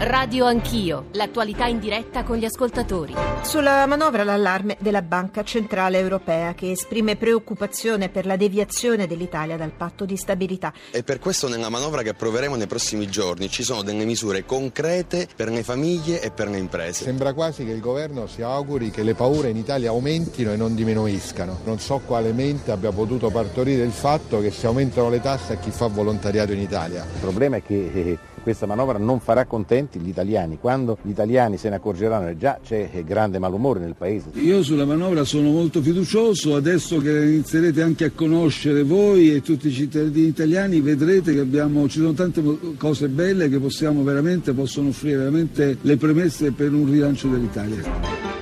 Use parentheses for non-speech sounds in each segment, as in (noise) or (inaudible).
Radio Anch'io, l'attualità in diretta con gli ascoltatori. Sulla manovra l'allarme della Banca Centrale Europea che esprime preoccupazione per la deviazione dell'Italia dal patto di stabilità. E per questo nella manovra che approveremo nei prossimi giorni ci sono delle misure concrete per le famiglie e per le imprese. Sembra quasi che il governo si auguri che le paure in Italia aumentino e non diminuiscano. Non so quale mente abbia potuto partorire il fatto che si aumentano le tasse a chi fa volontariato in Italia. Il problema è che eh, questa manovra non farà contenti gli italiani. Quando gli italiani se ne accorgeranno già c'è grande malumore nel paese. Io sulla manovra sono molto fiducioso, adesso che inizierete anche a conoscere voi e tutti i cittadini italiani vedrete che abbiamo, ci sono tante cose belle che possiamo veramente, possono offrire veramente le premesse per un rilancio dell'Italia.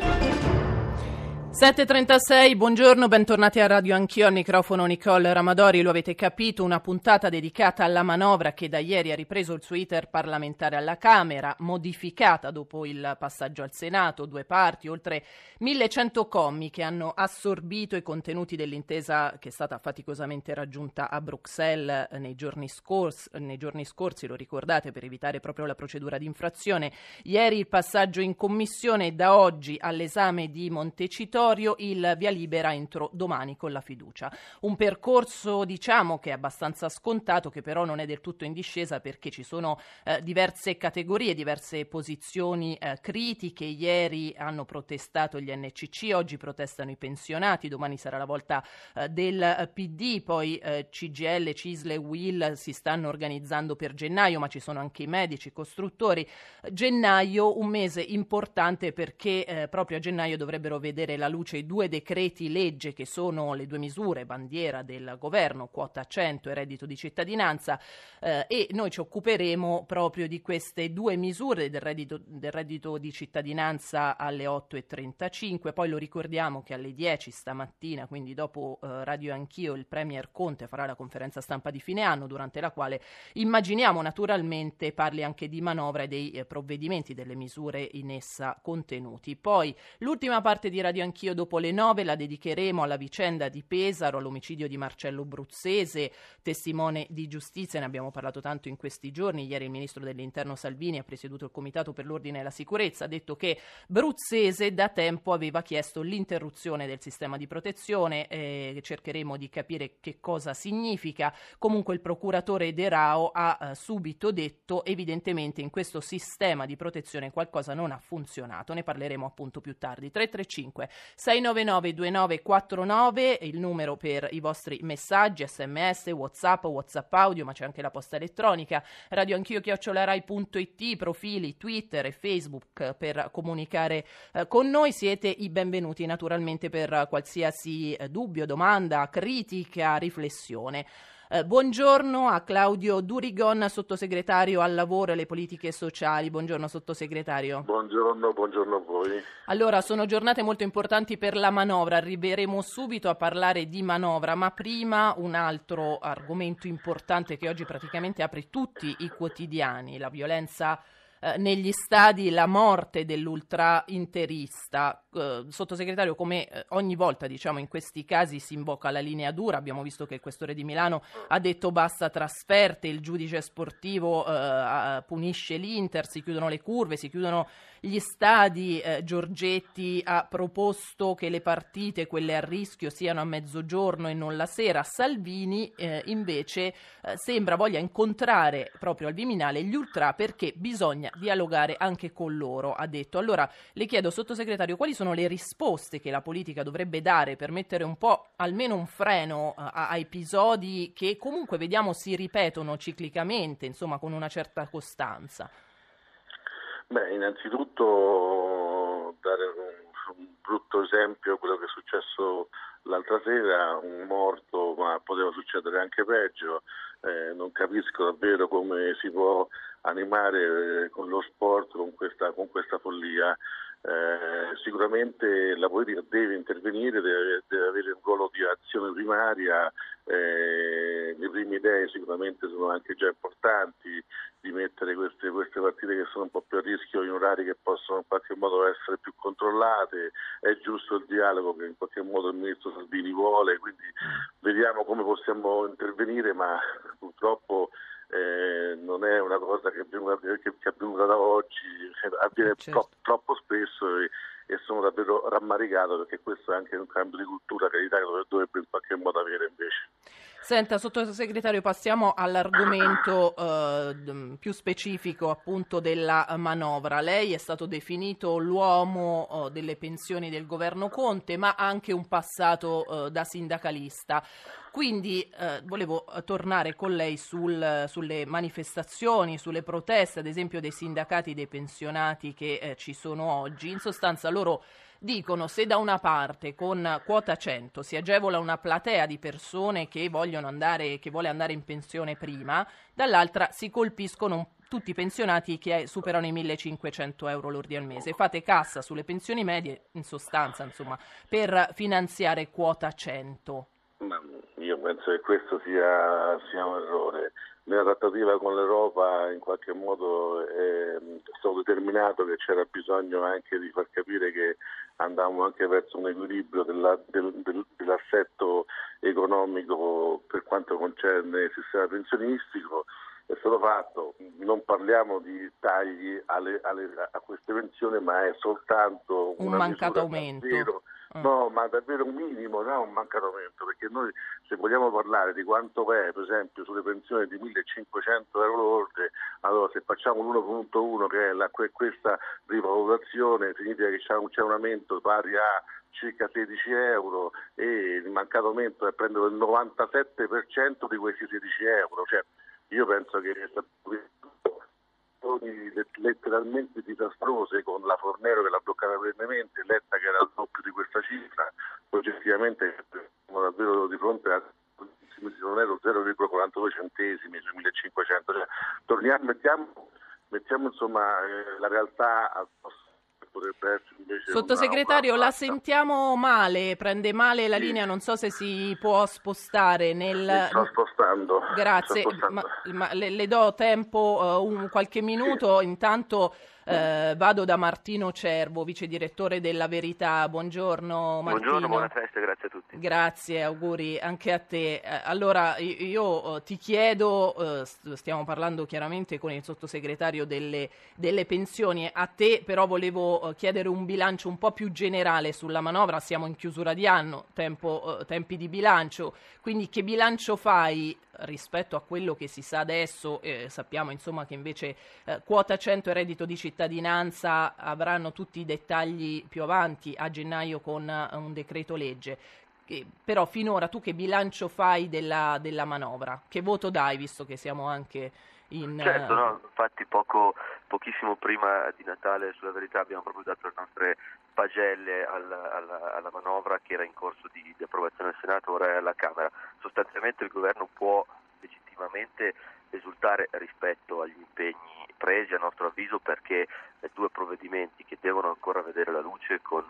7.36, buongiorno, bentornati a Radio Anch'io, al microfono Nicole Ramadori, lo avete capito, una puntata dedicata alla manovra che da ieri ha ripreso il suo iter parlamentare alla Camera, modificata dopo il passaggio al Senato, due parti, oltre 1100 commi che hanno assorbito i contenuti dell'intesa che è stata faticosamente raggiunta a Bruxelles nei giorni scorsi, nei giorni scorsi lo ricordate, per evitare proprio la procedura di infrazione. Ieri il passaggio in commissione da oggi all'esame di Montecitorio territorio il via libera entro domani con la fiducia. Un percorso diciamo che è abbastanza scontato, che però non è del tutto in discesa perché ci sono eh, diverse categorie, diverse posizioni eh, critiche. Ieri hanno protestato gli NCC, oggi protestano i pensionati, domani sarà la volta eh, del PD, poi eh, CGL, Cisle e Will si stanno organizzando per gennaio, ma ci sono anche i medici, i costruttori. Gennaio un mese importante perché eh, proprio a gennaio dovrebbero vedere la luce luce i due decreti legge che sono le due misure bandiera del governo, quota 100 e reddito di cittadinanza eh, e noi ci occuperemo proprio di queste due misure del reddito, del reddito di cittadinanza alle 8.35, poi lo ricordiamo che alle 10 stamattina, quindi dopo eh, Radio Anch'io, il Premier Conte farà la conferenza stampa di fine anno durante la quale immaginiamo naturalmente parli anche di manovra e dei eh, provvedimenti, delle misure in essa contenuti. Poi l'ultima parte di Radio Anch'io anch'io dopo le nove la dedicheremo alla vicenda di Pesaro, all'omicidio di Marcello Bruzzese, testimone di giustizia, ne abbiamo parlato tanto in questi giorni. Ieri il ministro dell'interno Salvini ha presieduto il Comitato per l'Ordine e la Sicurezza, ha detto che Bruzzese da tempo aveva chiesto l'interruzione del sistema di protezione, eh, cercheremo di capire che cosa significa. Comunque il procuratore De Rao ha eh, subito detto evidentemente in questo sistema di protezione qualcosa non ha funzionato, ne parleremo appunto più tardi. 335 699 2949 il numero per i vostri messaggi, sms, whatsapp, whatsapp audio, ma c'è anche la posta elettronica, radioanchio chiocciolarai.it, profili Twitter e Facebook per comunicare eh, con noi. Siete i benvenuti naturalmente per qualsiasi eh, dubbio, domanda, critica, riflessione. Eh, buongiorno a Claudio Durigon, sottosegretario al lavoro e alle politiche sociali. Buongiorno sottosegretario. Buongiorno, buongiorno a voi. Allora, sono giornate molto importanti per la manovra, arriveremo subito a parlare di manovra, ma prima un altro argomento importante che oggi praticamente apre tutti i quotidiani, la violenza eh, negli stadi la morte dell'ultra interista. Eh, sottosegretario, come eh, ogni volta diciamo in questi casi si invoca la linea dura, abbiamo visto che il questore di Milano ha detto basta trasferte, il giudice sportivo eh, punisce l'Inter, si chiudono le curve, si chiudono gli stadi. Eh, Giorgetti ha proposto che le partite, quelle a rischio, siano a mezzogiorno e non la sera. Salvini invece sembra voglia incontrare proprio al Viminale gli ultra perché bisogna dialogare anche con loro, ha detto. Allora le chiedo, sottosegretario, quali sono le risposte che la politica dovrebbe dare per mettere un po' almeno un freno a, a episodi che comunque vediamo si ripetono ciclicamente, insomma, con una certa costanza? Beh, innanzitutto dare un, un brutto esempio, quello che è successo l'altra sera, un morto, ma poteva succedere anche peggio. Eh, non capisco davvero come si può animare eh, con lo sport, con questa, con questa follia. Eh, sicuramente la politica deve intervenire, deve, deve, avere un ruolo di azione primaria, eh, le prime idee sicuramente sono anche già importanti di mettere queste, queste, partite che sono un po' più a rischio in orari che possono in qualche modo essere più controllate, è giusto il dialogo che in qualche modo il ministro Salvini vuole, quindi vediamo come possiamo intervenire ma purtroppo eh, non è una cosa che è avvenuta, che è avvenuta da oggi, avviene certo. troppo, troppo spesso e, e, sono davvero rammaricato perché questo è anche un cambio di cultura che l'Italia dovrebbe in qualche modo avere invece. Senta, sottosegretario, passiamo all'argomento eh, più specifico appunto della manovra. Lei è stato definito l'uomo eh, delle pensioni del governo Conte, ma anche un passato eh, da sindacalista. Quindi eh, volevo tornare con lei sul, sulle manifestazioni, sulle proteste, ad esempio dei sindacati dei pensionati che eh, ci sono oggi. In sostanza loro dicono se da una parte con quota 100 si agevola una platea di persone che vogliono andare, che vuole andare in pensione prima, dall'altra si colpiscono tutti i pensionati che superano i 1500 euro lordi al mese. Fate cassa sulle pensioni medie, in sostanza, insomma, per finanziare quota 100. Io penso che questo sia, sia un errore nella trattativa con l'Europa in qualche modo è stato determinato che c'era bisogno anche di far capire che andavamo anche verso un equilibrio della, del, del, dell'assetto economico per quanto concerne il sistema pensionistico. È stato fatto, non parliamo di tagli alle, alle, a queste pensioni, ma è soltanto un mancato aumento. Davvero, Mm. No, ma davvero un minimo, non un mancamento, perché noi se vogliamo parlare di quanto è, per esempio, sulle pensioni di 1500 euro lorde, allora se facciamo l'1.1 che è la, questa rivalutazione, significa che c'è un, c'è un aumento pari a circa 16 euro e il mancato aumento è prendere il 97% di questi 16 euro. Cioè, io penso che letteralmente disastrose con la Fornero che l'ha bloccata perennemente, Letta che era il doppio di questa cifra, oggettivamente siamo davvero di fronte a non ero 0,42 centesimi su 1500, cioè, torniamo, mettiamo, mettiamo insomma, eh, la realtà al posto potrebbe essere invece Sottosegretario, una, una la sentiamo male, prende male la sì. linea, non so se si può spostare nel... sto spostando. Grazie, sto spostando. Ma, ma le, le, do tempo uh, un qualche minuto, sì. intanto eh, vado da Martino Cervo, vice direttore della Verità. Buongiorno Martino. Buongiorno, buona festa, grazie a tutti. Grazie, auguri anche a te. Eh, allora, io, eh, ti chiedo, eh, stiamo parlando chiaramente con il sottosegretario delle, delle pensioni, a te però volevo chiedere un bilancio un po' più generale sulla manovra, siamo in chiusura di anno, tempo, tempi di bilancio, quindi che bilancio fai rispetto a quello che si sa adesso, eh, sappiamo insomma che invece eh, quota 100 e reddito di cittadinanza avranno tutti i dettagli più avanti a gennaio con uh, un decreto legge. Eh, però finora tu che bilancio fai della, della, manovra? Che voto dai visto che siamo anche in... Certo, no, infatti poco, pochissimo prima di Natale sulla verità abbiamo proprio dato le nostre pagelle alla, alla, alla manovra che era in corso di, di approvazione al Senato, ora è alla Camera. Sostanzialmente il governo può legittimamente esultare rispetto agli impegni presi a nostro avviso perché eh, due provvedimenti che devono ancora vedere la luce con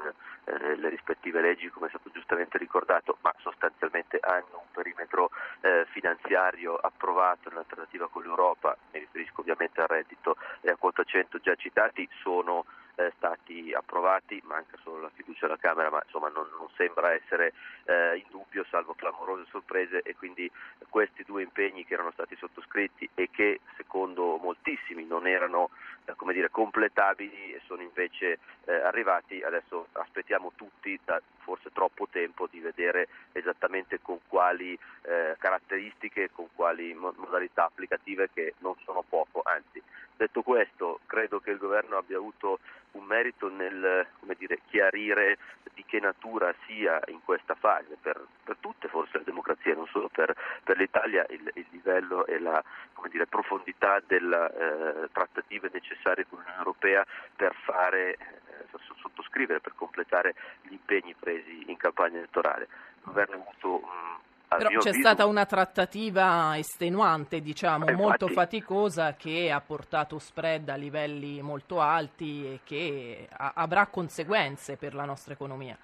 eh, le rispettive leggi come è stato giustamente ricordato ma sostanzialmente hanno un perimetro eh, finanziario approvato nell'alternativa con l'Europa. Mi riferisco ovviamente al reddito e a quota 100 già citati sono eh, stati approvati, manca solo la fiducia alla Camera, ma insomma non, non sembra essere eh, in dubbio, salvo clamorose sorprese e quindi questi due impegni che erano stati sottoscritti e che secondo moltissimi non erano eh, dire, completabili e sono invece eh, arrivati, adesso aspettiamo tutti da forse troppo tempo di vedere esattamente con quali eh, caratteristiche, con quali modalità applicative che non sono poco, anzi. Detto questo credo che il governo abbia avuto un merito nel dire, chiarire di che natura sia in questa fase, per, per tutte forse le democrazie, non solo per, per l'Italia, il, il, livello e la dire, profondità delle eh, trattative necessarie con l'Unione Europea per fare, eh, sottoscrivere, per completare gli impegni presi in campagna elettorale. Il governo ha avuto un però c'è avviso... stata una trattativa estenuante, diciamo, eh, molto faticosa che ha portato spread a livelli molto alti e che a- avrà conseguenze per la nostra economia.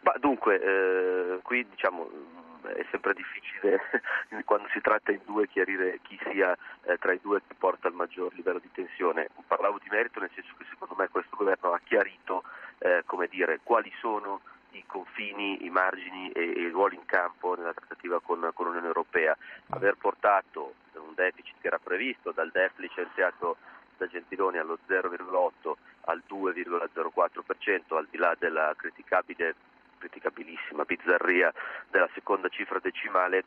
Ma dunque, eh, qui diciamo è sempre difficile (laughs) quando si tratta in due chiarire chi sia eh, tra i due che porta il maggior livello di tensione. Parlavo di merito nel senso che secondo me questo governo ha chiarito eh, come dire, quali sono i confini, i margini e, e, i ruoli in campo nella trattativa con, con l'Unione Europea. Aver portato un deficit che era previsto dal DEF licenziato da Gentiloni allo 0,8 al 2,04%, al di là della criticabile, criticabilissima bizzarria della seconda cifra decimale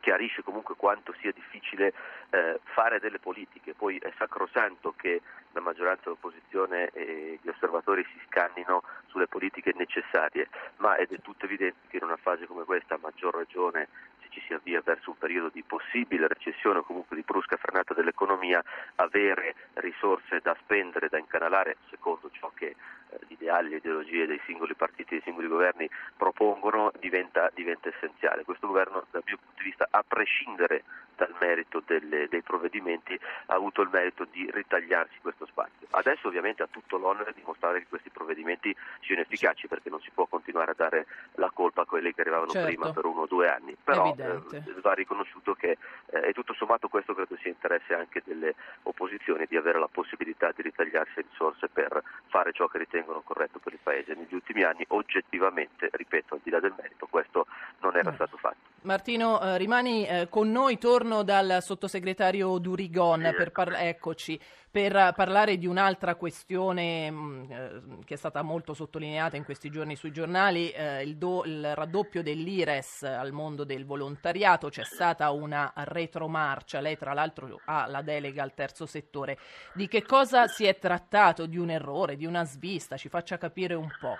chiarisce comunque quanto sia difficile eh, fare delle politiche, poi è sacrosanto che la maggioranza e l'opposizione e gli osservatori si scannino sulle politiche necessarie, ma è del tutto evidente che in una fase come questa, a maggior ragione se ci si avvia verso un periodo di possibile recessione o comunque di brusca frenata dell'economia, avere risorse da spendere, da incanalare, secondo ciò che gli ideali, le ideologie dei singoli partiti, dei singoli governi propongono, diventa, diventa essenziale. Questo governo, dal mio punto di vista, a prescindere dal merito delle, dei provvedimenti, ha avuto il merito di ritagliarsi questo spazio. Adesso ovviamente ha tutto l'onere di dimostrare che questi provvedimenti siano efficaci perché non si può continuare a dare la colpa a quelli che arrivavano certo. prima per uno o due anni, però eh, va riconosciuto che eh, e tutto sommato questo credo sia interesse anche delle opposizioni di avere la possibilità di ritagliarsi risorse per fare ciò che ritengono corretto per il Paese. Negli ultimi anni oggettivamente, ripeto, al di là del merito, questo non era stato fatto. Martino, eh, rimani eh, con noi, torno dal sottosegretario Durigon Sì, per, par- eccoci, per parlare di un'altra questione mh, eh, che è stata molto sottolineata in questi giorni sui giornali, eh, il, do- il raddoppio dell'IRES al mondo del volontariato, c'è stata una retromarcia, lei tra l'altro ha la delega al terzo settore. Di che cosa si è trattato? Di un errore, di una svista? Ci faccia capire un po'.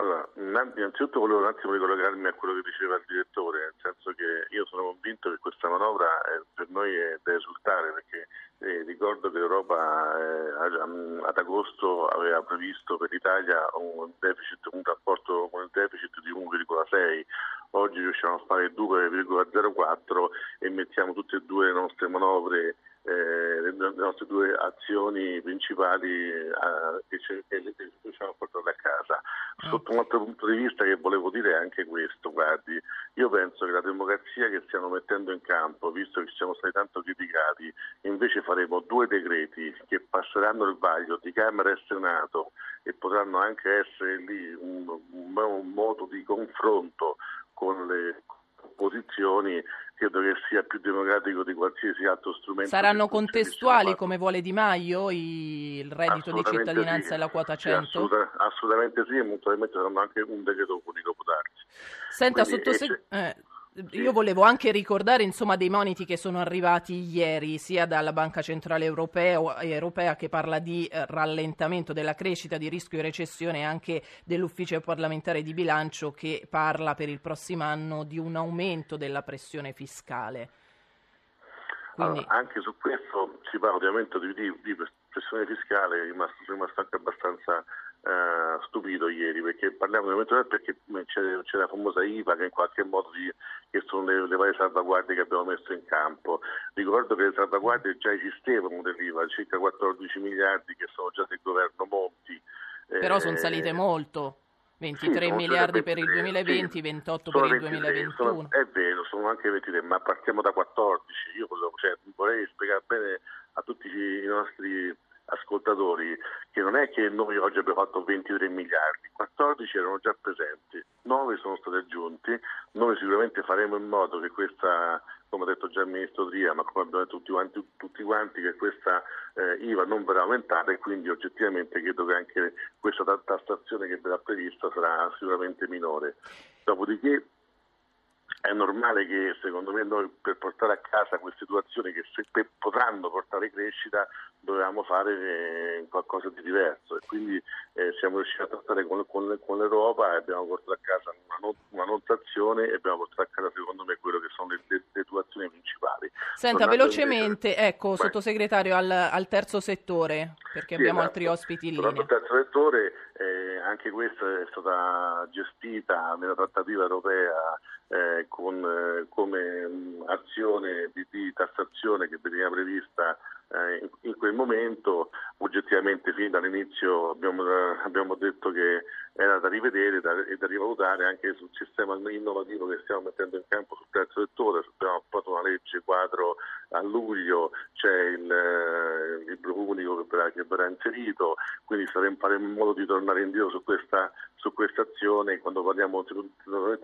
Allora, innanzitutto volevo un attimo ricollegarmi a quello che diceva il direttore, nel senso che io sono convinto che questa manovra eh, per noi è da esultare perché eh, ricordo che l'Europa eh, ad agosto aveva previsto per l'Italia un, deficit, un rapporto con il deficit di 1,6, oggi riusciamo a fare il 2,04 e mettiamo tutte e due le nostre manovre eh, le nostre due azioni principali eh, che, riusciamo a portare a casa. Sotto un altro punto di vista che volevo dire è anche questo, guardi, io penso che la democrazia che stiamo mettendo in campo, visto che siamo stati tanto criticati, invece faremo due decreti che passeranno il vaglio di Camera e Senato e potranno anche essere lì un, un, un modo di confronto con le opposizioni credo che sia più democratico di qualsiasi altro strumento. Saranno contestuali come vuole Di Maio il reddito di cittadinanza sì. e la quota Sì, 100? assoluta- assolutamente sì e molto probabilmente saranno anche un decreto unico può darsi. Senta, Quindi, sottose- eh, eh, io volevo anche ricordare insomma, dei moniti che sono arrivati ieri sia dalla Banca Centrale Europea, europea che parla di eh, rallentamento della crescita, di rischio di recessione e anche dell'Ufficio parlamentare di bilancio che parla per il prossimo anno di un aumento della pressione fiscale. Quindi, Allora, anche su questo si parla ovviamente di, di- di pressione fiscale, è rimasto, sono rimasto anche abbastanza eh, stupito ieri perché parliamo di aumento del- perché c'è, c'è la famosa IVA che in qualche modo di- che sono le, le varie salvaguardie che abbiamo messo in campo. Ricordo che le salvaguardie già esistevano dell'IVA, circa 14 miliardi che sono già del governo Monti. però sono Eh, salite molto. 23 sono miliardi per il 23, 2020, sì. 28 Sono per il 23, 2021. sono- è vero, sono anche 23, ma partiamo da 14. Io volevo- cioè, vorrei spiegare bene a tutti i nostri ascoltatori che non è che noi oggi abbiamo fatto 23 miliardi, 14 erano già presenti, 9 sono stati aggiunti, noi sicuramente faremo in modo che questa, come ha detto già il Ministro Tria, ma come abbiamo detto tutti quanti, tutti quanti che questa eh, IVA non verrà aumentata e quindi oggettivamente credo che anche questa ta- tassazione che verrà prevista sarà sicuramente minore. Dopodiché è normale che secondo me noi per portare a casa queste situazioni che potranno portare crescita dovevamo fare eh, qualcosa di diverso e quindi eh, siamo riusciti a trattare con, con- con l'Europa e abbiamo portato a casa una, not- una notazione e abbiamo portato a casa secondo me quello che sono le, le, le situazioni principali. Senta, Tornando velocemente, invece- ecco, Vai. sottosegretario, al, al terzo settore, perché Sì, abbiamo esatto. altri ospiti in Tornando al terzo settore, eh, anche questa è stata gestita nella trattativa europea eh, con, eh, come mh, azione di, di tassazione che veniva prevista eh, in, quel momento. Oggettivamente fin dall'inizio abbiamo, abbiamo detto che era da rivedere da, e da rivalutare anche sul sistema innovativo che stiamo mettendo in campo sul terzo settore. Abbiamo approvato una legge quadro a luglio, c'è il, eh, il libro unico che verrà, inserito, quindi faremo, faremo in modo di tornare indietro su questa, su questa azione. Quando parliamo,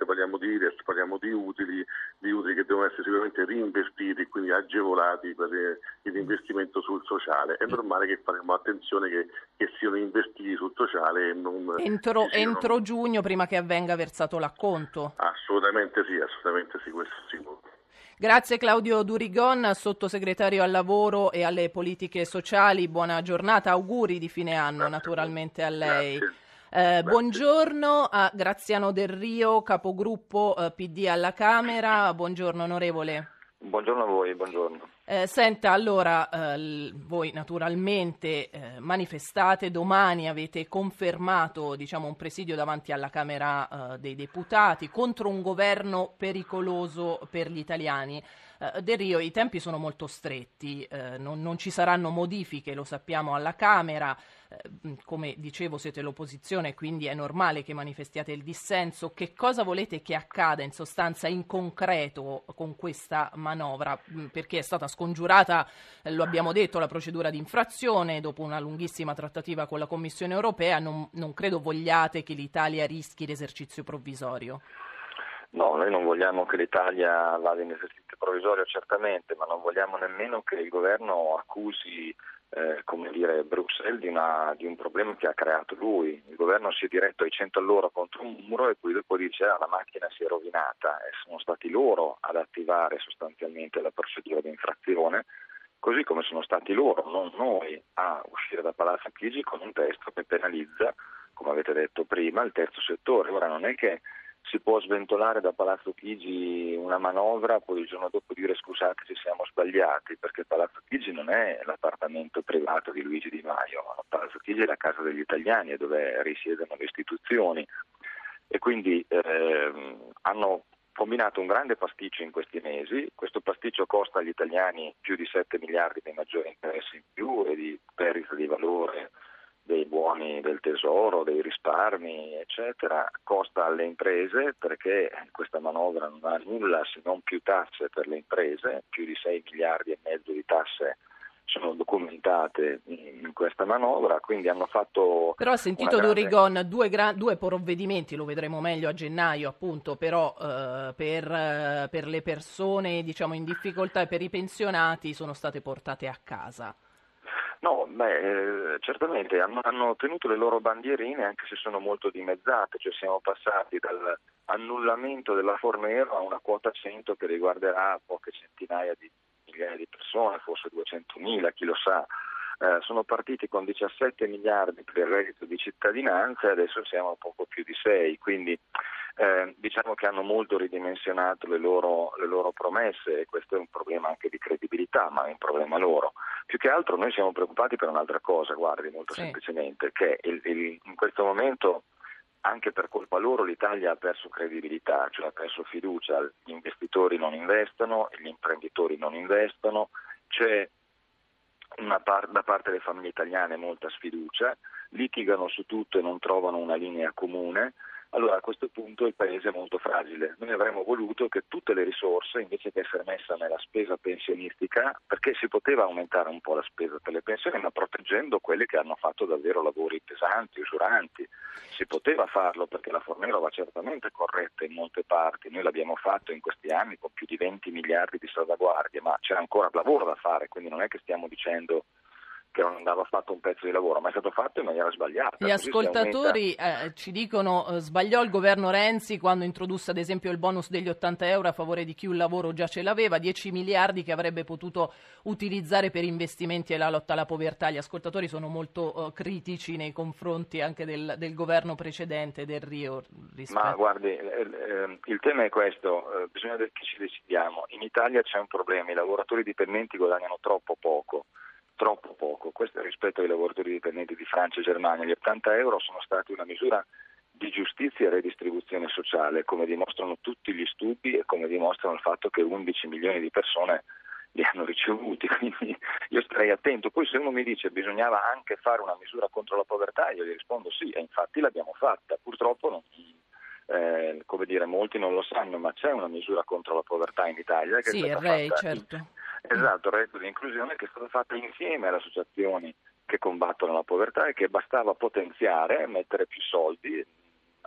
parliamo di IRES, parliamo di utili, di utili che devono essere sicuramente reinvestiti, quindi agevolati per l'investimento sul sociale. È normale che faremo attenzione che, che siano investiti sul sociale e non... Entro, entro giugno, prima che avvenga versato l'acconto? Assolutamente sì, assolutamente sì, questo sicuro. Grazie Claudio Durigon, sottosegretario al lavoro e alle politiche sociali. Buona giornata, auguri di fine anno Grazie. naturalmente a lei. Grazie. Eh, buongiorno a Graziano Del Rio, capogruppo eh, PD alla Camera. Buongiorno onorevole. Buongiorno a voi, buongiorno. Eh, senta, allora, eh, voi naturalmente eh, manifestate, domani avete confermato diciamo, un presidio davanti alla Camera eh, dei Deputati contro un governo pericoloso per gli italiani. Eh, Del Rio, i tempi sono molto stretti, eh, non, non ci saranno modifiche, lo sappiamo alla Camera, eh, come dicevo siete l'opposizione, quindi è normale che manifestiate il dissenso. Che cosa volete che accada in sostanza in concreto con questa manovra? Perché è stata scongiurata, eh, lo abbiamo detto, la procedura di infrazione dopo una lunghissima trattativa con la Commissione europea, non, non credo vogliate che l'Italia rischi l'esercizio provvisorio. No, noi non vogliamo che l'Italia vada in esercizio provvisorio certamente, ma non vogliamo nemmeno che il governo accusi eh, come dire, Bruxelles di, una, di, un problema che ha creato lui. Il governo si è diretto ai 100 all'ora contro un muro e poi dopo dice ah, la macchina si è rovinata e sono stati loro ad attivare sostanzialmente la procedura di infrazione, così come sono stati loro, non noi, a uscire da Palazzo Chigi con un testo che penalizza, come avete detto prima, il terzo settore. Ora non è che si può sventolare da Palazzo Chigi una manovra, poi il giorno dopo dire scusate ci siamo sbagliati, perché Palazzo Chigi non è l'appartamento privato di Luigi Di Maio, Palazzo Chigi è la casa degli italiani, è dove risiedono le istituzioni. E quindi ehm, hanno combinato un grande pasticcio in questi mesi, questo pasticcio costa agli italiani più di 7 miliardi di maggiori interessi in più e di perdita di valore dei buoni del tesoro, dei risparmi, eccetera, costa alle imprese perché questa manovra non ha nulla se non più tasse per le imprese, più di 6 miliardi e mezzo di tasse sono documentate in questa manovra, quindi hanno fatto... Però ha sentito grande... Durigon due, gra- due, provvedimenti, lo vedremo meglio a gennaio appunto, però eh, per, eh, per, le persone diciamo, in difficoltà e per i pensionati sono state portate a casa. No, beh, eh, certamente hanno, hanno, tenuto le loro bandierine anche se sono molto dimezzate, cioè siamo passati dall'annullamento della Fornero a una quota 100 che riguarderà poche centinaia di migliaia di persone, forse 200.000, chi lo sa. Eh, sono partiti con 17 miliardi per il reddito di cittadinanza e adesso siamo a poco più di 6, quindi eh, diciamo che hanno molto ridimensionato le loro, le loro, promesse e questo è un problema anche di credibilità, ma è un problema loro. Più che altro noi siamo preoccupati per un'altra cosa, guardi, molto sì. semplicemente, che il, il, in questo momento anche per colpa loro l'Italia ha perso credibilità, cioè ha perso fiducia, gli investitori non investono, gli imprenditori non investono, c'è par- da parte delle famiglie italiane molta sfiducia, litigano su tutto e non trovano una linea comune. Allora a questo punto il paese è molto fragile. Noi avremmo voluto che tutte le risorse, invece che essere messe nella spesa pensionistica, perché si poteva aumentare un po' la spesa per le pensioni, ma proteggendo quelli che hanno fatto davvero lavori pesanti, usuranti. Si poteva farlo perché la Fornero va certamente corretta in molte parti. Noi l'abbiamo fatto in questi anni con più di 20 miliardi di salvaguardie, ma c'è ancora lavoro da fare, quindi non è che stiamo dicendo che non andava fatto un pezzo di lavoro, ma è stato fatto in maniera sbagliata. Gli ascoltatori aumenta... eh, ci dicono eh, sbagliò il governo Renzi quando introdusse ad esempio il bonus degli 80 euro a favore di chi un lavoro già ce l'aveva, 10 miliardi che avrebbe potuto utilizzare per investimenti e la lotta alla povertà. Gli ascoltatori sono molto eh, critici nei confronti anche del, del, governo precedente del Rio. Rispetto... Ma guardi, eh, il tema è questo, eh, bisogna che ci decidiamo. In Italia c'è un problema, i lavoratori dipendenti guadagnano troppo poco troppo poco. Questo rispetto ai lavoratori dipendenti di Francia e Germania. Gli 80 euro sono stati una misura di giustizia e redistribuzione sociale, come dimostrano tutti gli studi e come dimostrano il fatto che 11 milioni di persone li hanno ricevuti, (laughs) quindi io starei attento. Poi se uno mi dice bisognava anche fare una misura contro la povertà, io gli rispondo sì, e infatti l'abbiamo fatta. Purtroppo non, eh, come dire, molti non lo sanno, ma c'è una misura contro la povertà in Italia che sì, è stata REI, fatta certo. in, esatto, il reddito di inclusione che è stata fatta insieme alle associazioni che combattono la povertà e che bastava potenziare, mettere più soldi,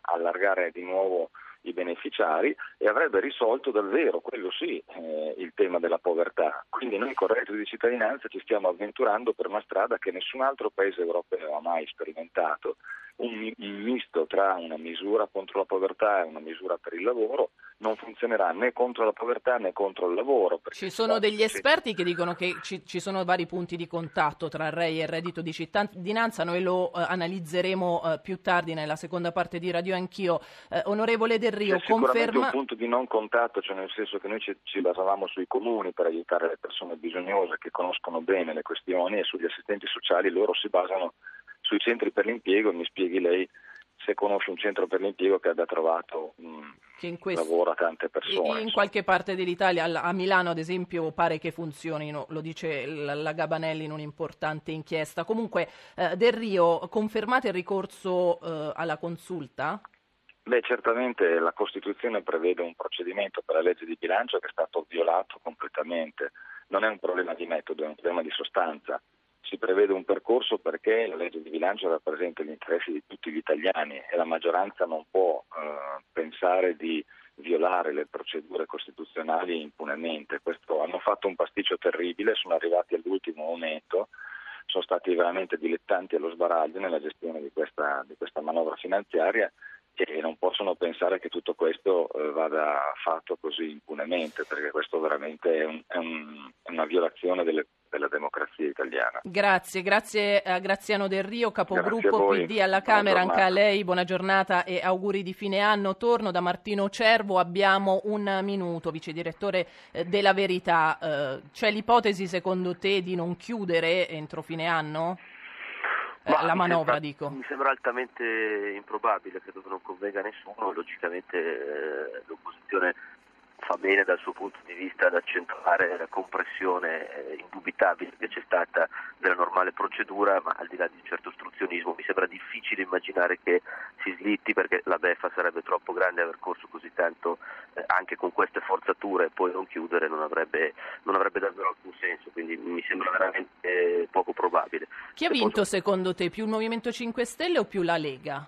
allargare di nuovo i beneficiari e avrebbe risolto davvero, quello sì, eh, il tema della povertà. Quindi noi con il reddito di cittadinanza ci stiamo avventurando per una strada che nessun altro paese europeo ha mai sperimentato, un, misto tra una misura contro la povertà e una misura per il lavoro non funzionerà né contro la povertà né contro il lavoro. Ci sono degli esperti che dicono che ci, ci, sono vari punti di contatto tra il REI e il reddito di cittadinanza, noi lo eh, analizzeremo eh, più tardi nella seconda parte di Radio Anch'io. Eh, onorevole Del Rio, conferma... un punto di non contatto, cioè nel senso che noi ci, ci basavamo sui comuni per aiutare le persone bisognose che conoscono bene le questioni e sugli assistenti sociali loro si basano sui centri per l'impiego, mi spieghi lei se conosce un centro per l'impiego che abbia trovato un che in questo, lavoro a tante persone. In qualche parte dell'Italia, a Milano ad esempio, pare che funzionino, lo dice la Gabanelli in un'importante inchiesta. Comunque, eh, Del Rio, confermate il ricorso eh, alla consulta? Beh, certamente la Costituzione prevede un procedimento per la legge di bilancio che è stato violato completamente. Non è un problema di metodo, è un problema di sostanza si prevede un percorso perché la legge di bilancio rappresenta gli interessi di tutti gli italiani e la maggioranza non può eh, pensare di violare le procedure costituzionali impunemente. Questo, hanno fatto un pasticcio terribile, sono arrivati all'ultimo momento, sono stati veramente dilettanti allo sbaraglio nella gestione di questa, di questa manovra finanziaria e non possono pensare che tutto questo eh, vada fatto così impunemente, perché questo veramente è, un, è, un, è una violazione delle della democrazia italiana. Grazie, grazie a Graziano Del Rio, capogruppo PD alla Camera, anche a lei buona giornata e auguri di fine anno. Torno da Martino Cervo, abbiamo un minuto, vice direttore eh, della Verità. Eh, c'è l'ipotesi secondo te di non chiudere entro fine anno? Eh, la manovra, sembra, dico. Mi sembra altamente improbabile, credo che non convenga a nessuno, logicamente eh, l'opposizione fa bene dal suo punto di vista ad accentuare la compressione eh, indubitabile che c'è stata della normale procedura, ma al di là di un certo ostruzionismo mi sembra difficile immaginare che si slitti perché la beffa sarebbe troppo grande aver corso così tanto eh, anche con queste forzature e poi non chiudere non avrebbe, non avrebbe davvero alcun senso, quindi mi sembra veramente poco probabile. Chi ha vinto secondo te, più il Movimento 5 Stelle o più la Lega?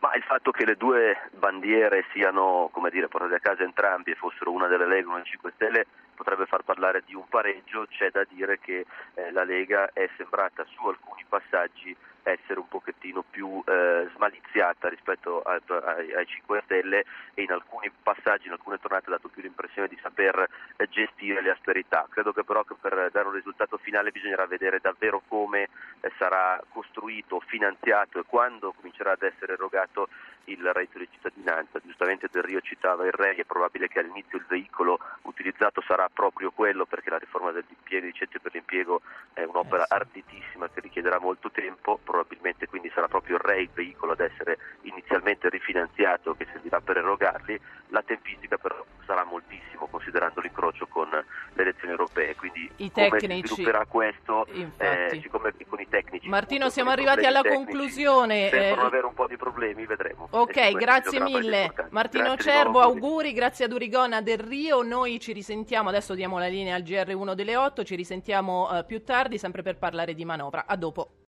Ma il fatto che le due bandiere siano, dire, portate a casa entrambi e fossero una delle Lega e una delle 5 Stelle potrebbe far parlare di un pareggio, c'è da dire che eh, la Lega è sembrata su alcuni passaggi essere un pochettino più eh, smaliziata rispetto a, ai, ai 5 Stelle e in alcuni passaggi, in alcune tornate ha dato più l'impressione di saper eh, gestire le asperità. Credo che però che per dare un risultato finale bisognerà vedere davvero come eh, sarà costruito, finanziato e quando comincerà ad essere erogato il reddito di cittadinanza. Giustamente Del Rio citava il REI, è probabile che all'inizio il veicolo utilizzato sarà proprio quello perché la riforma dell'impiego di centri per l'impiego è un'opera arditissima che richiederà molto tempo, probabilmente quindi sarà proprio il REI il veicolo ad essere inizialmente rifinanziato che servirà per erogarli, la tempistica però sarà moltissimo considerando l'incrocio con le elezioni europee, quindi I come tecnici, si svilupperà questo, eh, siccome con i tecnici... Martino, siamo arrivati alla conclusione. Sembrano eh, avere un po' di problemi, vedremo. Ok, grazie mille. Martino Grazie Cervo, auguri, grazie ad Urigona del Rio. Noi ci risentiamo, adesso diamo la linea al GR1 delle 8, ci risentiamo eh, più tardi sempre per parlare di manovra. A dopo.